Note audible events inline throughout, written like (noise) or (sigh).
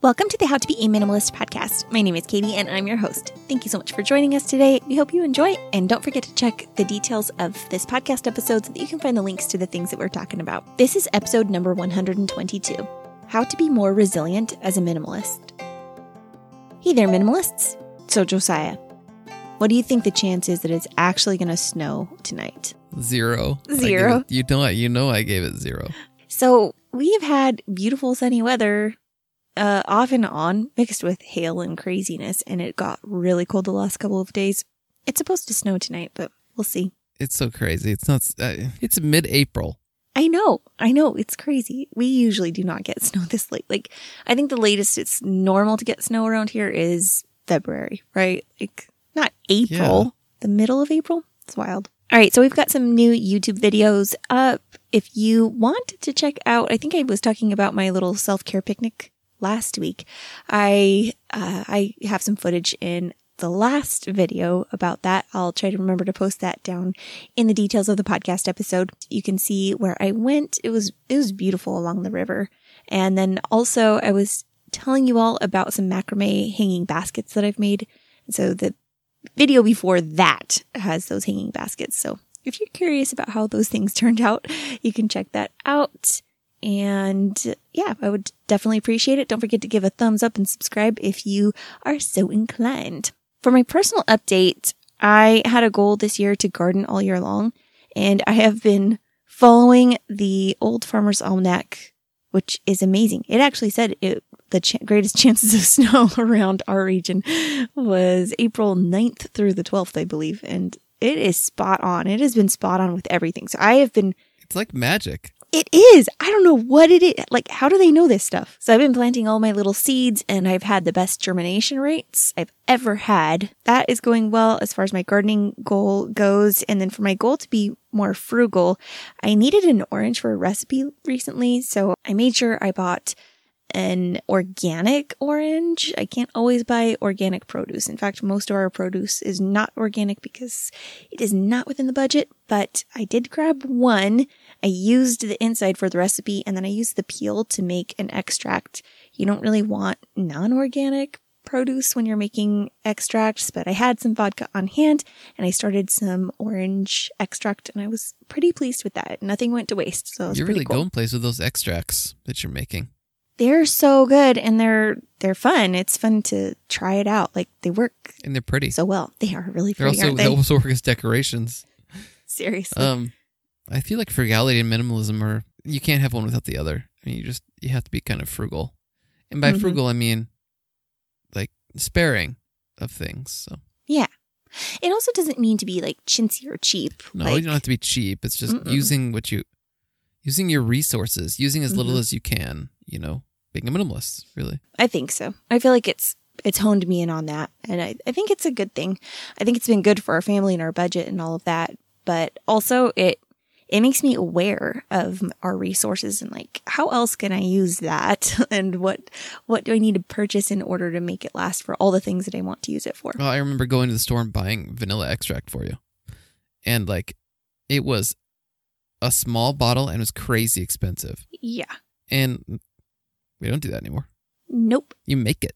Welcome to the How to Be a Minimalist podcast. My name is Katie and I'm your host. Thank you so much for joining us today. We hope you enjoy and don't forget to check the details of this podcast episode so that you can find the links to the things that we're talking about. This is episode number 122 How to Be More Resilient as a Minimalist. Hey there, minimalists. So, Josiah, what do you think the chance is that it's actually going to snow tonight? Zero. Zero? it- you know, I- you know, I gave it zero. So, we've had beautiful sunny weather uh, off and on, mixed with hail and craziness, and it got really cold the last couple of days. It's supposed to snow tonight, but we'll see. It's so crazy. It's not. Uh, it's mid-April. I know, I know, it's crazy. We usually do not get (laughs) snow this late. Like, I think the latest it's normal to get snow around here is February, right? Like, not April, Yeah. the middle of April. It's wild. All right, so we've got some new YouTube videos up. If you want to check out, I think I was talking about my little self care picnic last week. I uh, I have some footage in the last video about that. I'll try to remember to post that down in the details of the podcast episode. You can see where I went. It was it was beautiful along the river. And then also I was telling you all about some macrame hanging baskets that I've made. So the video before that has those hanging baskets. So if you're curious about how those things turned out, you can check that out. And yeah, I would definitely appreciate it. Don't forget to give a thumbs up and subscribe if you are so inclined. For my personal update, I had a goal this year to garden all year long, and I have been following the Old Farmer's Almanac, which is amazing. It actually said it, the ch- greatest (laughs) chances of snow (laughs) around our region was April 9th through the 12th, I believe. And it is spot on. It has been spot on with everything. So I have been It's like magic. It is. I don't know what it is. Like, how do they know this stuff? So I've been planting all my little seeds and I've had the best germination rates I've ever had. That is going well as far as my gardening goal goes. And then for my goal to be more frugal, I needed an orange for a recipe recently. So I made sure I bought an organic orange. I can't always buy organic produce. In fact, most of our produce is not organic because it is not within the budget, but I did grab one. I used the inside for the recipe and then I used the peel to make an extract. You don't really want non-organic produce when you're making extracts, but I had some vodka on hand and I started some orange extract and I was pretty pleased with that. Nothing went to waste. So You're really cool. going places with those extracts that you're making. They're so good and they're they're fun. It's fun to try it out. Like they work And they're pretty. so well. They are really they're also they they? also work as decorations. Seriously. Um, I feel like frugality and minimalism are you can't have one without the other. I mean, you just you have to be kind of frugal, and by Mhm. frugal I mean like sparing of things. So yeah. It also doesn't mean to be like chintzy or cheap. no, like, you don't have to be cheap. It's just Mm-mm. using what you using your resources, using as little Mhm. as you can. You know, being a minimalist, really. I think so. I feel like it's it's honed me in on that. And I, I think it's a good thing. I think it's been good for our family and our budget and all of that. But also it it makes me aware of our resources and like how else can I use that (laughs) and what what do I need to purchase in order to make it last for all the things that I want to use it for. Well, I remember going to the store and buying vanilla extract for you, and like it was a small bottle and it was crazy expensive. Yeah. And we don't do that anymore. Nope. You make it.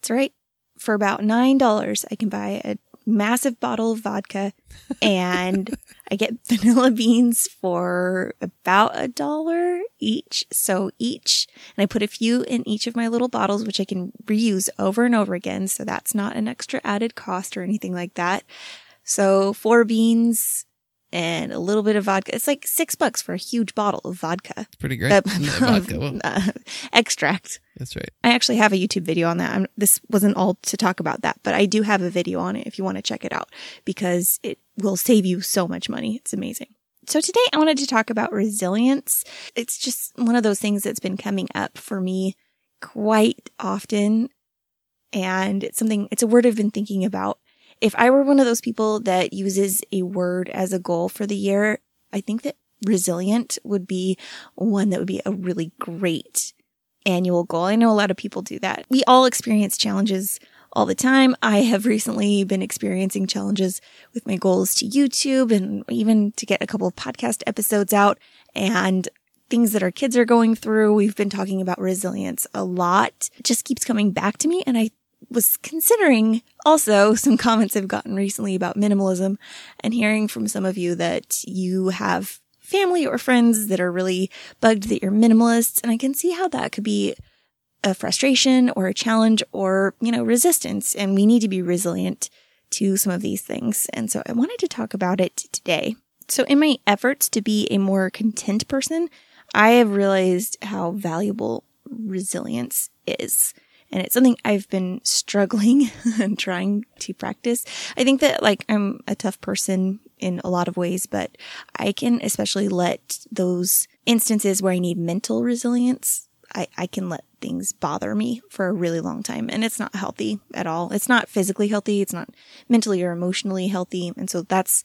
That's right. For about nine dollars, I can buy a massive bottle of vodka, (laughs) and I get vanilla beans for about a dollar each. So each, and I put a few in each of my little bottles, which I can reuse over and over again. So that's not an extra added cost or anything like that. So four beans and a little bit of vodka. It's like six bucks for a huge bottle of vodka. It's pretty great. Uh, (laughs) (laughs) vodka. Well, (laughs) uh, extract. that's right. I actually have a YouTube video on that. I'm, this wasn't all to talk about that, but I do have a video on it if you want to check it out because it will save you so much money. It's amazing. So today I wanted to talk about resilience. It's just one of those things that's been coming up for me quite often. And it's something, it's a word I've been thinking about. If I were one of those people that uses a word as a goal for the year, I think that resilient would be one that would be a really great annual goal. I know a lot of people do that. We all experience challenges all the time. I have recently been experiencing challenges with my goals to YouTube and even to get a couple of podcast episodes out. And things that our kids are going through. We've been talking about resilience a lot. It just keeps coming back to me. And I was considering also some comments I've gotten recently about minimalism and hearing from some of you that you have family or friends that are really bugged that you're minimalists. And I can see how that could be a frustration or a challenge or, you know, resistance. And we need to be resilient to some of these things. And so I wanted to talk about it today. So in my efforts to be a more content person, I have realized how valuable resilience is. And it's something I've been struggling (laughs) and trying to practice. I think that like I'm a tough person in a lot of ways, but I can especially let those instances where I need mental resilience, I, I can let things bother me for a really long time. And it's not healthy at all. It's not physically healthy. It's not mentally or emotionally healthy. And so that's,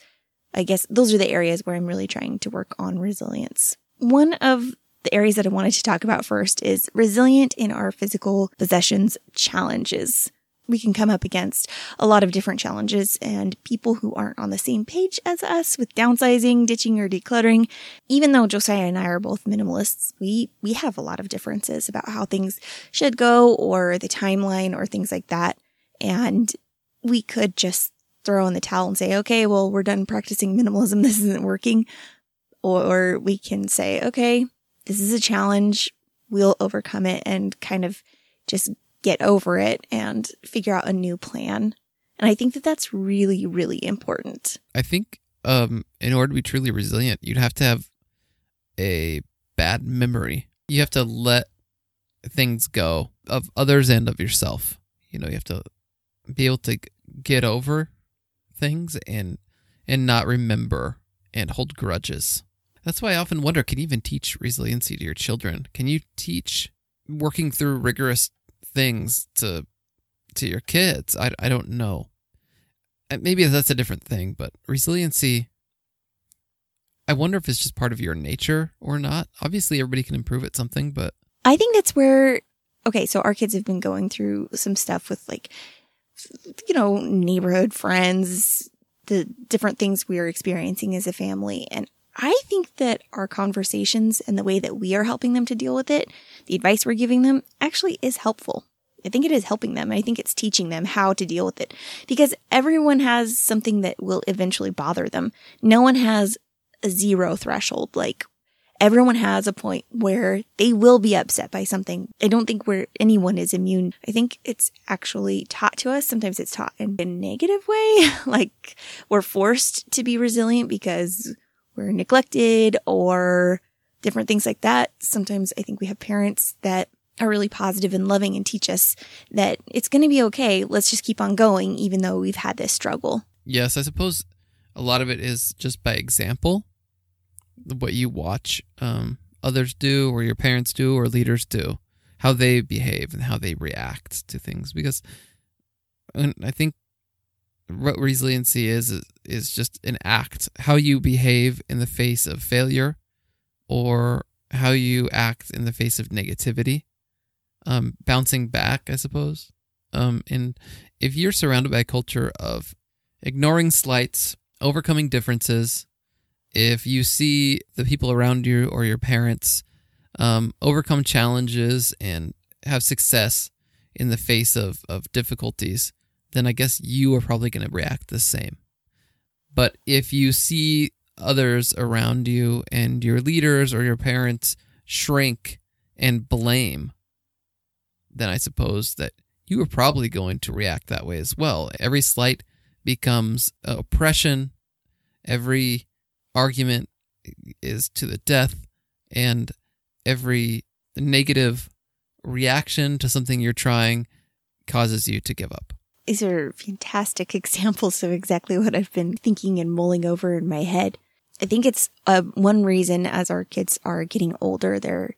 I guess, those are the areas where I'm really trying to work on resilience. One of the areas that I wanted to talk about first is resilient in our physical possessions challenges. We can come up against a lot of different challenges and people who aren't on the same page as us with downsizing, ditching, or decluttering. Even though Josiah and I are both minimalists, we, we have a lot of differences about how things should go or the timeline or things like that. And we could just throw in the towel and say, okay, well, we're done practicing minimalism. (laughs) This isn't working. Or we can say, okay, this is a challenge. We'll overcome it and kind of just get over it and figure out a new plan. And I think that that's really, really important. I think um, in order to be truly resilient, you'd have to have a bad memory. You have to let things go of others and of yourself. You know, you have to be able to get over things and and not remember and hold grudges. That's why I often wonder can you even teach resiliency to your children? Can you teach working through rigorous things to to your kids? I, I don't know. Maybe that's a different thing, but resiliency I wonder if it's just part of your nature or not. Obviously everybody can improve at something, but I think that's where okay, so our kids have been going through some stuff with like you know, neighborhood friends, the different things we are experiencing as a family. And I think that our conversations and the way that we are helping them to deal with it, the advice we're giving them actually is helpful. I think it is helping them. I think it's teaching them how to deal with it because everyone has something that will eventually bother them. No one has a zero threshold. Like everyone has a point where they will be upset by something. I don't think where anyone is immune. I think it's actually taught to us. Sometimes it's taught in a negative way. (laughs) like we're forced to be resilient because we're neglected or different things like that. Sometimes I think we have parents that are really positive and loving and teach us that it's going to be okay. Let's just keep on going, even though we've had this struggle. Yes, I suppose a lot of it is just by example, what you watch um, others do, or your parents do, or leaders do, how they behave and how they react to things. Because I think what resiliency is is just an act. How you behave in the face of failure or how you act in the face of negativity. Um, bouncing back i suppose. Um, and if you're surrounded by a culture of ignoring slights overcoming differences if you see the people around you or your parents um, overcome challenges and have success in the face of, of difficulties then I guess you are probably going to react the same. But if you see others around you and your leaders or your parents shrink and blame, then I suppose that you are probably going to react that way as well. Every slight becomes oppression, every argument is to the death, and every negative reaction to something you're trying causes you to give up these are fantastic (laughs) examples of exactly what I've been thinking and mulling over in my head. I think it's uh, one reason as our kids are getting older, they're,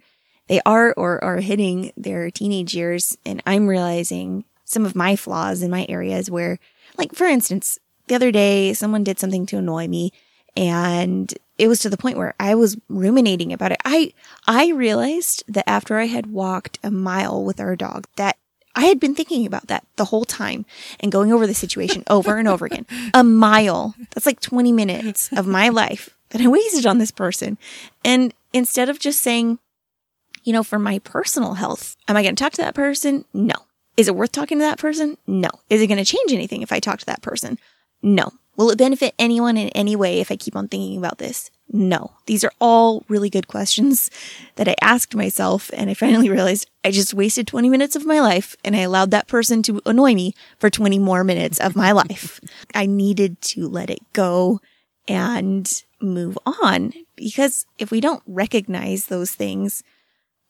they are or are hitting their teenage years. And I'm realizing some of my flaws in my areas where, like, for instance, the other day, someone did something to annoy me and it was to the point where I was ruminating about it. I, I realized that after I had walked a mile with our dog, that I had been thinking about that the whole time and going over the situation over and over again. A mile. That's like 20 minutes of my life that I wasted on this person. And instead of just saying, you know, for my personal health, am I going to talk to that person? No. Is it worth talking to that person? No. Is it going to change anything if I talk to that person? No. Will it benefit anyone in any way if I keep on thinking about this? No. These are all really good questions that I asked myself. And I finally (laughs) realized I just wasted 20 minutes of my life and I allowed that person to annoy me for 20 more minutes of my life. (laughs) I needed to let it go and move on because if we don't recognize those things,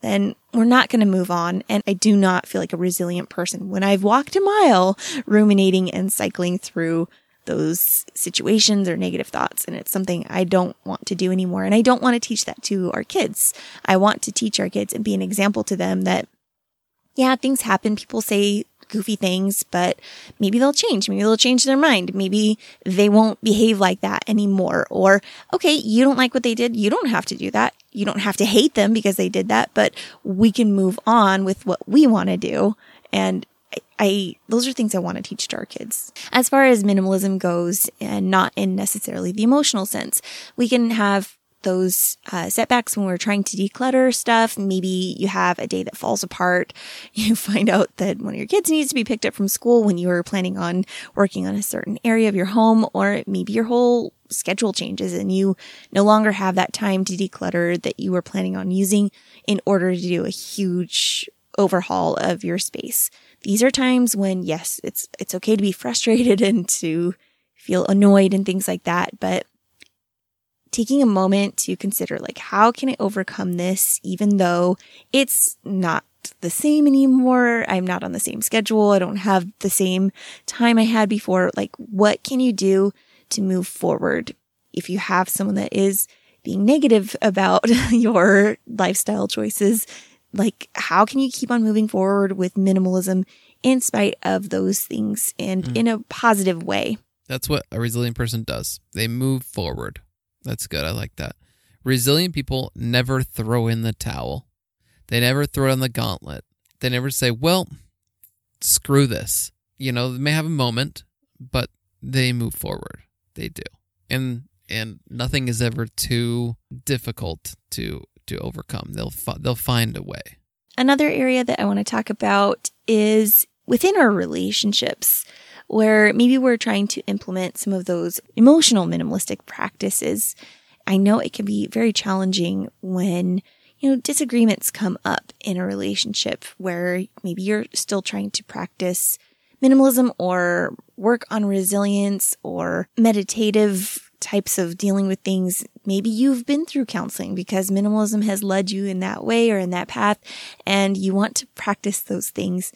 then we're not going to move on. And I do not feel like a resilient person when I've walked a mile ruminating and cycling through those situations or negative thoughts. And it's something I don't want to do anymore. And I don't want to teach that to our kids. I want to teach our kids and be an example to them that, yeah, things happen. People say goofy things, but maybe they'll change. Maybe they'll change their mind. Maybe they won't behave like that anymore. Or, okay, you don't like what they did. You don't have to do that. You don't have to hate them because they did that, but we can move on with what we want to do. And I, those are things I want to teach to our kids. As far as minimalism goes, and not in necessarily the emotional sense, we can have those uh, setbacks when we're trying to declutter stuff. Maybe you have a day that falls apart. (laughs) You find out that one of your kids needs to be picked up from school when you were planning on working on a certain area of your home, or maybe your whole schedule changes and you no longer have that time to declutter that you were planning on using in order to do a huge overhaul of your space. These are times when, yes, it's, it's okay to be (laughs) frustrated and to feel annoyed and things like that, but taking a moment to consider like how can I overcome this even though it's not the same anymore. I'm not on the same schedule. I don't have the same time I had before. Like what can you do to move forward? If you have someone that is being negative about (laughs) your lifestyle choices, like how can you keep on moving forward with minimalism in spite of those things and mm. in a positive way? That's what a resilient person does. They move forward. That's good. I like that. Resilient people never throw in the towel. They never throw in the gauntlet. They never say, well, screw this. You know, they may have a moment, but they move forward. They do. And and nothing is ever too difficult to to overcome. They'll fi- they'll find a way. Another area that I want to talk about is within our relationships where maybe we're trying to implement some of those emotional minimalistic practices. I know it can be very challenging when, you know, disagreements come up in a relationship where maybe you're still trying to practice minimalism or work on resilience or meditative types of dealing with things. Maybe you've been through counseling because minimalism has led you in that way or in that path and you want to practice those things.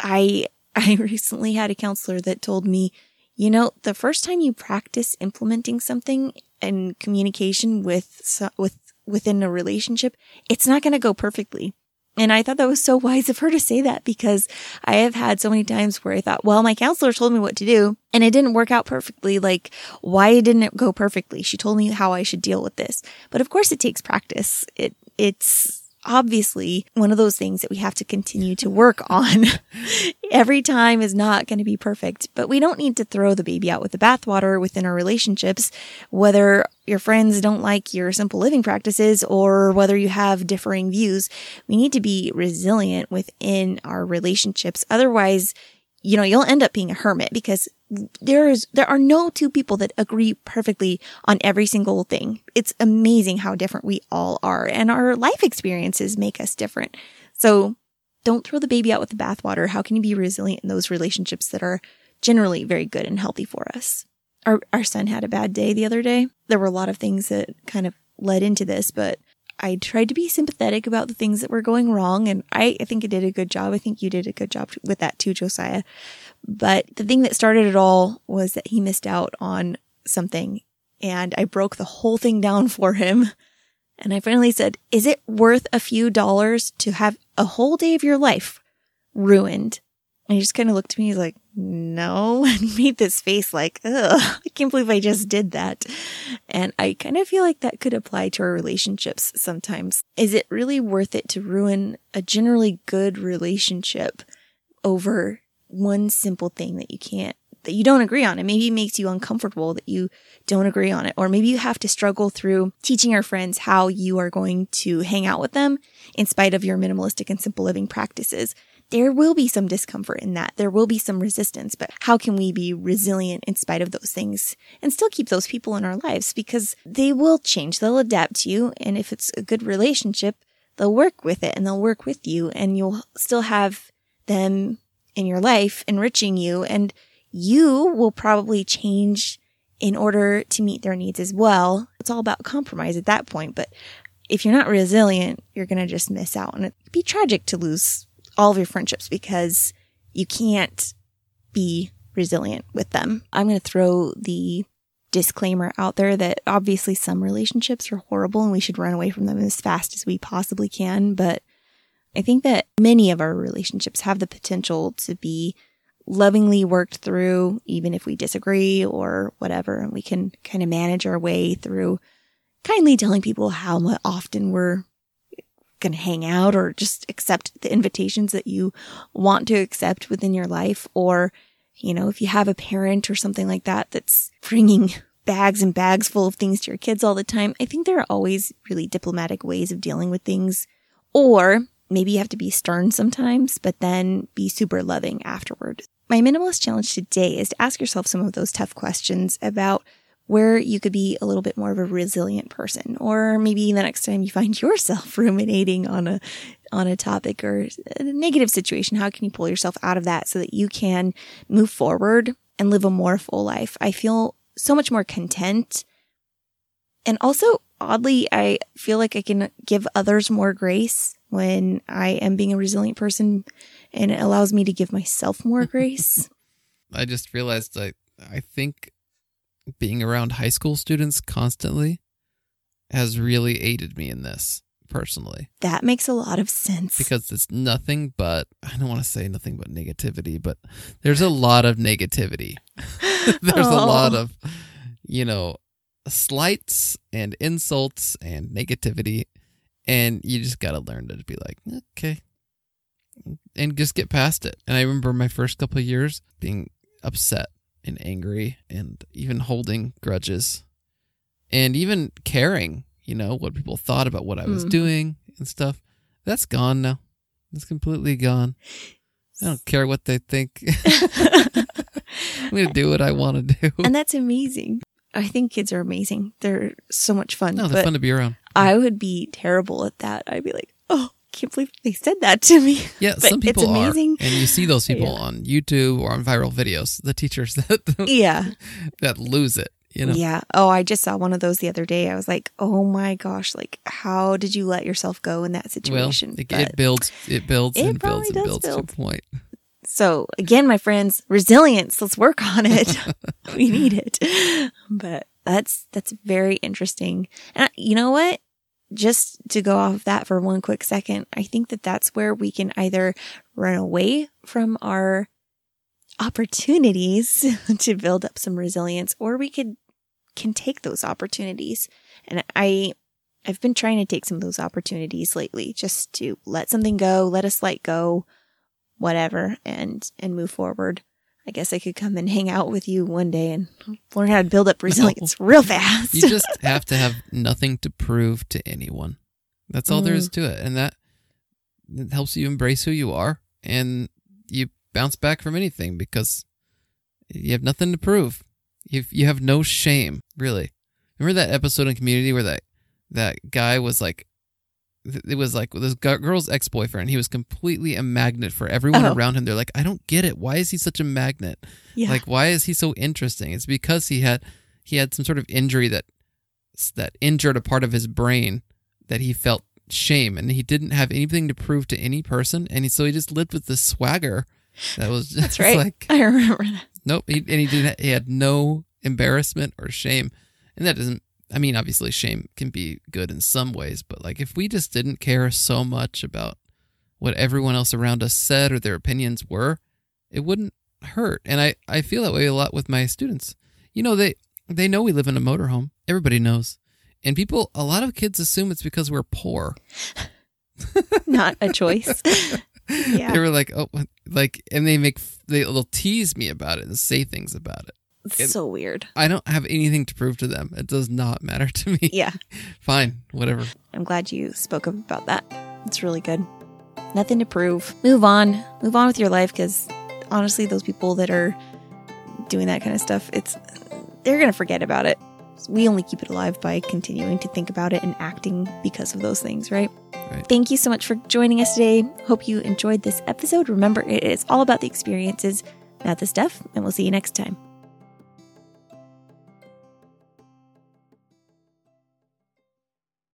I (laughs) I recently had a counselor that told me, you know, the first time you practice implementing something in communication with, with, within a relationship, it's not going to go perfectly. And I thought that was so wise of her to say that because I have had so many times where I thought, well, my counselor told me what to do and it didn't work out perfectly. Like, why didn't it go perfectly? She told me how I should deal with this. But of course it takes practice. It, it's, obviously one of those things that we have to continue to work (laughs) on. Every time is not going to be perfect, but we don't need to throw the baby out with the bathwater within our relationships, whether your friends don't like your simple living practices or whether you have differing views. We need to be resilient within our relationships. Otherwise, you know, you'll end up being a hermit because there is, there are no two people that agree perfectly on every single thing. It's amazing how different we all are and our life experiences make us different. So don't throw the baby out with the bathwater. How can you be resilient in those relationships that are generally very good and healthy for us? Our, our son had a bad day the other day. There were a lot of things that kind of led into this, but I tried to be sympathetic about the things that were going wrong. And I, I think I did a good job. I think you did a good job with that too, Josiah. But the thing that started it all was that he missed out on something and I broke the whole thing down for him. And I finally said, is it worth a few dollars to have a whole day of your life ruined? And he just kind of looked at me. He's like, no. (laughs) And made this face like, ugh, I can't believe I just did that. And I kind of feel like that could apply to our relationships sometimes. Is it really worth it to ruin a generally good relationship over one simple thing that you can't that you don't agree on. And maybe it makes you uncomfortable that you don't agree on it. Or maybe you have to struggle through teaching your friends how you are going to hang out with them in spite of your minimalistic and simple living practices. There will be some discomfort in that. There will be some resistance, but how can we be resilient in spite of those things and still keep those people in our lives? Because they will change. They'll adapt to you. And if it's a good relationship, they'll work with it and they'll work with you and you'll still have them in your life enriching you and you will probably change in order to meet their needs as well. It's all about compromise at that point. But if you're not resilient, you're going to just miss out. And it'd be tragic to lose all of your friendships because you can't be resilient with them. I'm going to throw the disclaimer out there that obviously some relationships are horrible and we should run away from them as fast as we possibly can. But I think that many of our relationships have the potential to be lovingly worked through, even if we disagree or whatever. And we can kind of manage our way through kindly telling people how often we're going to hang out or just accept the invitations that you want to accept within your life. Or, you know, if you have a parent or something like that that's bringing (laughs) bags and bags full of things to your kids all the time, I think there are always really diplomatic ways of dealing with things. Or maybe you have to be stern sometimes, but then be super loving afterward. My minimalist challenge today is to ask yourself some of those tough questions about where you could be a little bit more of a resilient person or maybe the next time you find (laughs) yourself ruminating on a on a topic or a negative situation how can you pull yourself out of that so that you can move forward and live a more full life i feel so much more content and also oddly i feel like i can give others more grace when I am being a resilient person and it allows me to give myself more (laughs) grace. I just realized I I think being around high school students constantly has really aided me in this personally. That makes a lot of sense. Because it's nothing but I don't want to say nothing but negativity, but there's a lot of negativity. (laughs) there's oh. a lot of you know slights and insults and negativity and you just got to learn to be like, okay, and just get past it. And I remember my first couple of years being upset and angry and even holding grudges and even caring, you know, what people thought about what I was mm. doing and stuff. That's gone now. It's completely gone. I don't care what they think. (laughs) I'm going to do what I want to do. (laughs) And that's amazing. I think kids are amazing. They're so much fun. No, they're fun to be around. I would be terrible at that. I'd be like, oh, can't believe they said that to me. (laughs) Yeah, but some people are, and you see those people yeah. on YouTube or on viral videos. The teachers (laughs) that yeah that lose it. You know? Yeah. Oh, I just saw one of those the other day. I was like, oh my gosh, like how did you let yourself go in that situation? Well, it, it builds, it builds, it and builds and builds build. to a point. So again, my friends, resilience. Let's work on it. (laughs) (laughs) we need it. But that's that's very interesting. And you know what? Just to go off of that for one quick second, I think that that's where we can either run away from our opportunities (laughs) to build up some resilience, or we could can take those opportunities. And I I've been trying to take some of those opportunities lately, just to let something go, let a slight go, whatever, and and move forward. I guess I could come and hang out with you one day and learn how to build up resilience no. real fast. you just (laughs) have to have nothing to prove to anyone. That's all mm. there is mm. to it. And that it helps you embrace who you are and you bounce back from anything because you have nothing to prove. You you have no shame, really. Remember that episode in Community where that that guy was like it was like this girl's ex boyfriend. He was completely a magnet for everyone oh. around him. They're like, I don't get it. Why is he such a magnet? Yeah. Like, why is he so interesting? It's because he had he had some sort of injury that that injured a part of his brain that he felt shame, and he didn't have anything to prove to any person, and he, so he just lived with this swagger that was (laughs) just That's right. like I remember that. Nope, he, and he didn't. He had no embarrassment or shame, and that doesn't I mean, obviously, shame can be good in some ways, but like if we just didn't care so much about what everyone else around us said or their opinions were, it wouldn't hurt. And I, I feel that way a lot with my students. You know, they they know we live in a motorhome. Everybody knows. And people, a lot of kids assume it's because we're poor. (laughs) Not a choice. (laughs) Yeah. They were like, oh, like, and they make they will tease me about it and say things about it. It's so weird. I don't have anything to prove to them. It does not matter to me. Yeah. (laughs) Fine, whatever. I'm glad you spoke up about that. It's really good. Nothing to prove. Move on. Move on with your life because honestly, those people that are doing that kind of stuff, it's they're gonna forget about it. We only keep it alive by continuing to think about it and acting because of those things, right? Right. Thank you so much for joining us today. Hope you enjoyed this episode. Remember, it is all about the experiences, not the stuff, and we'll see you next time.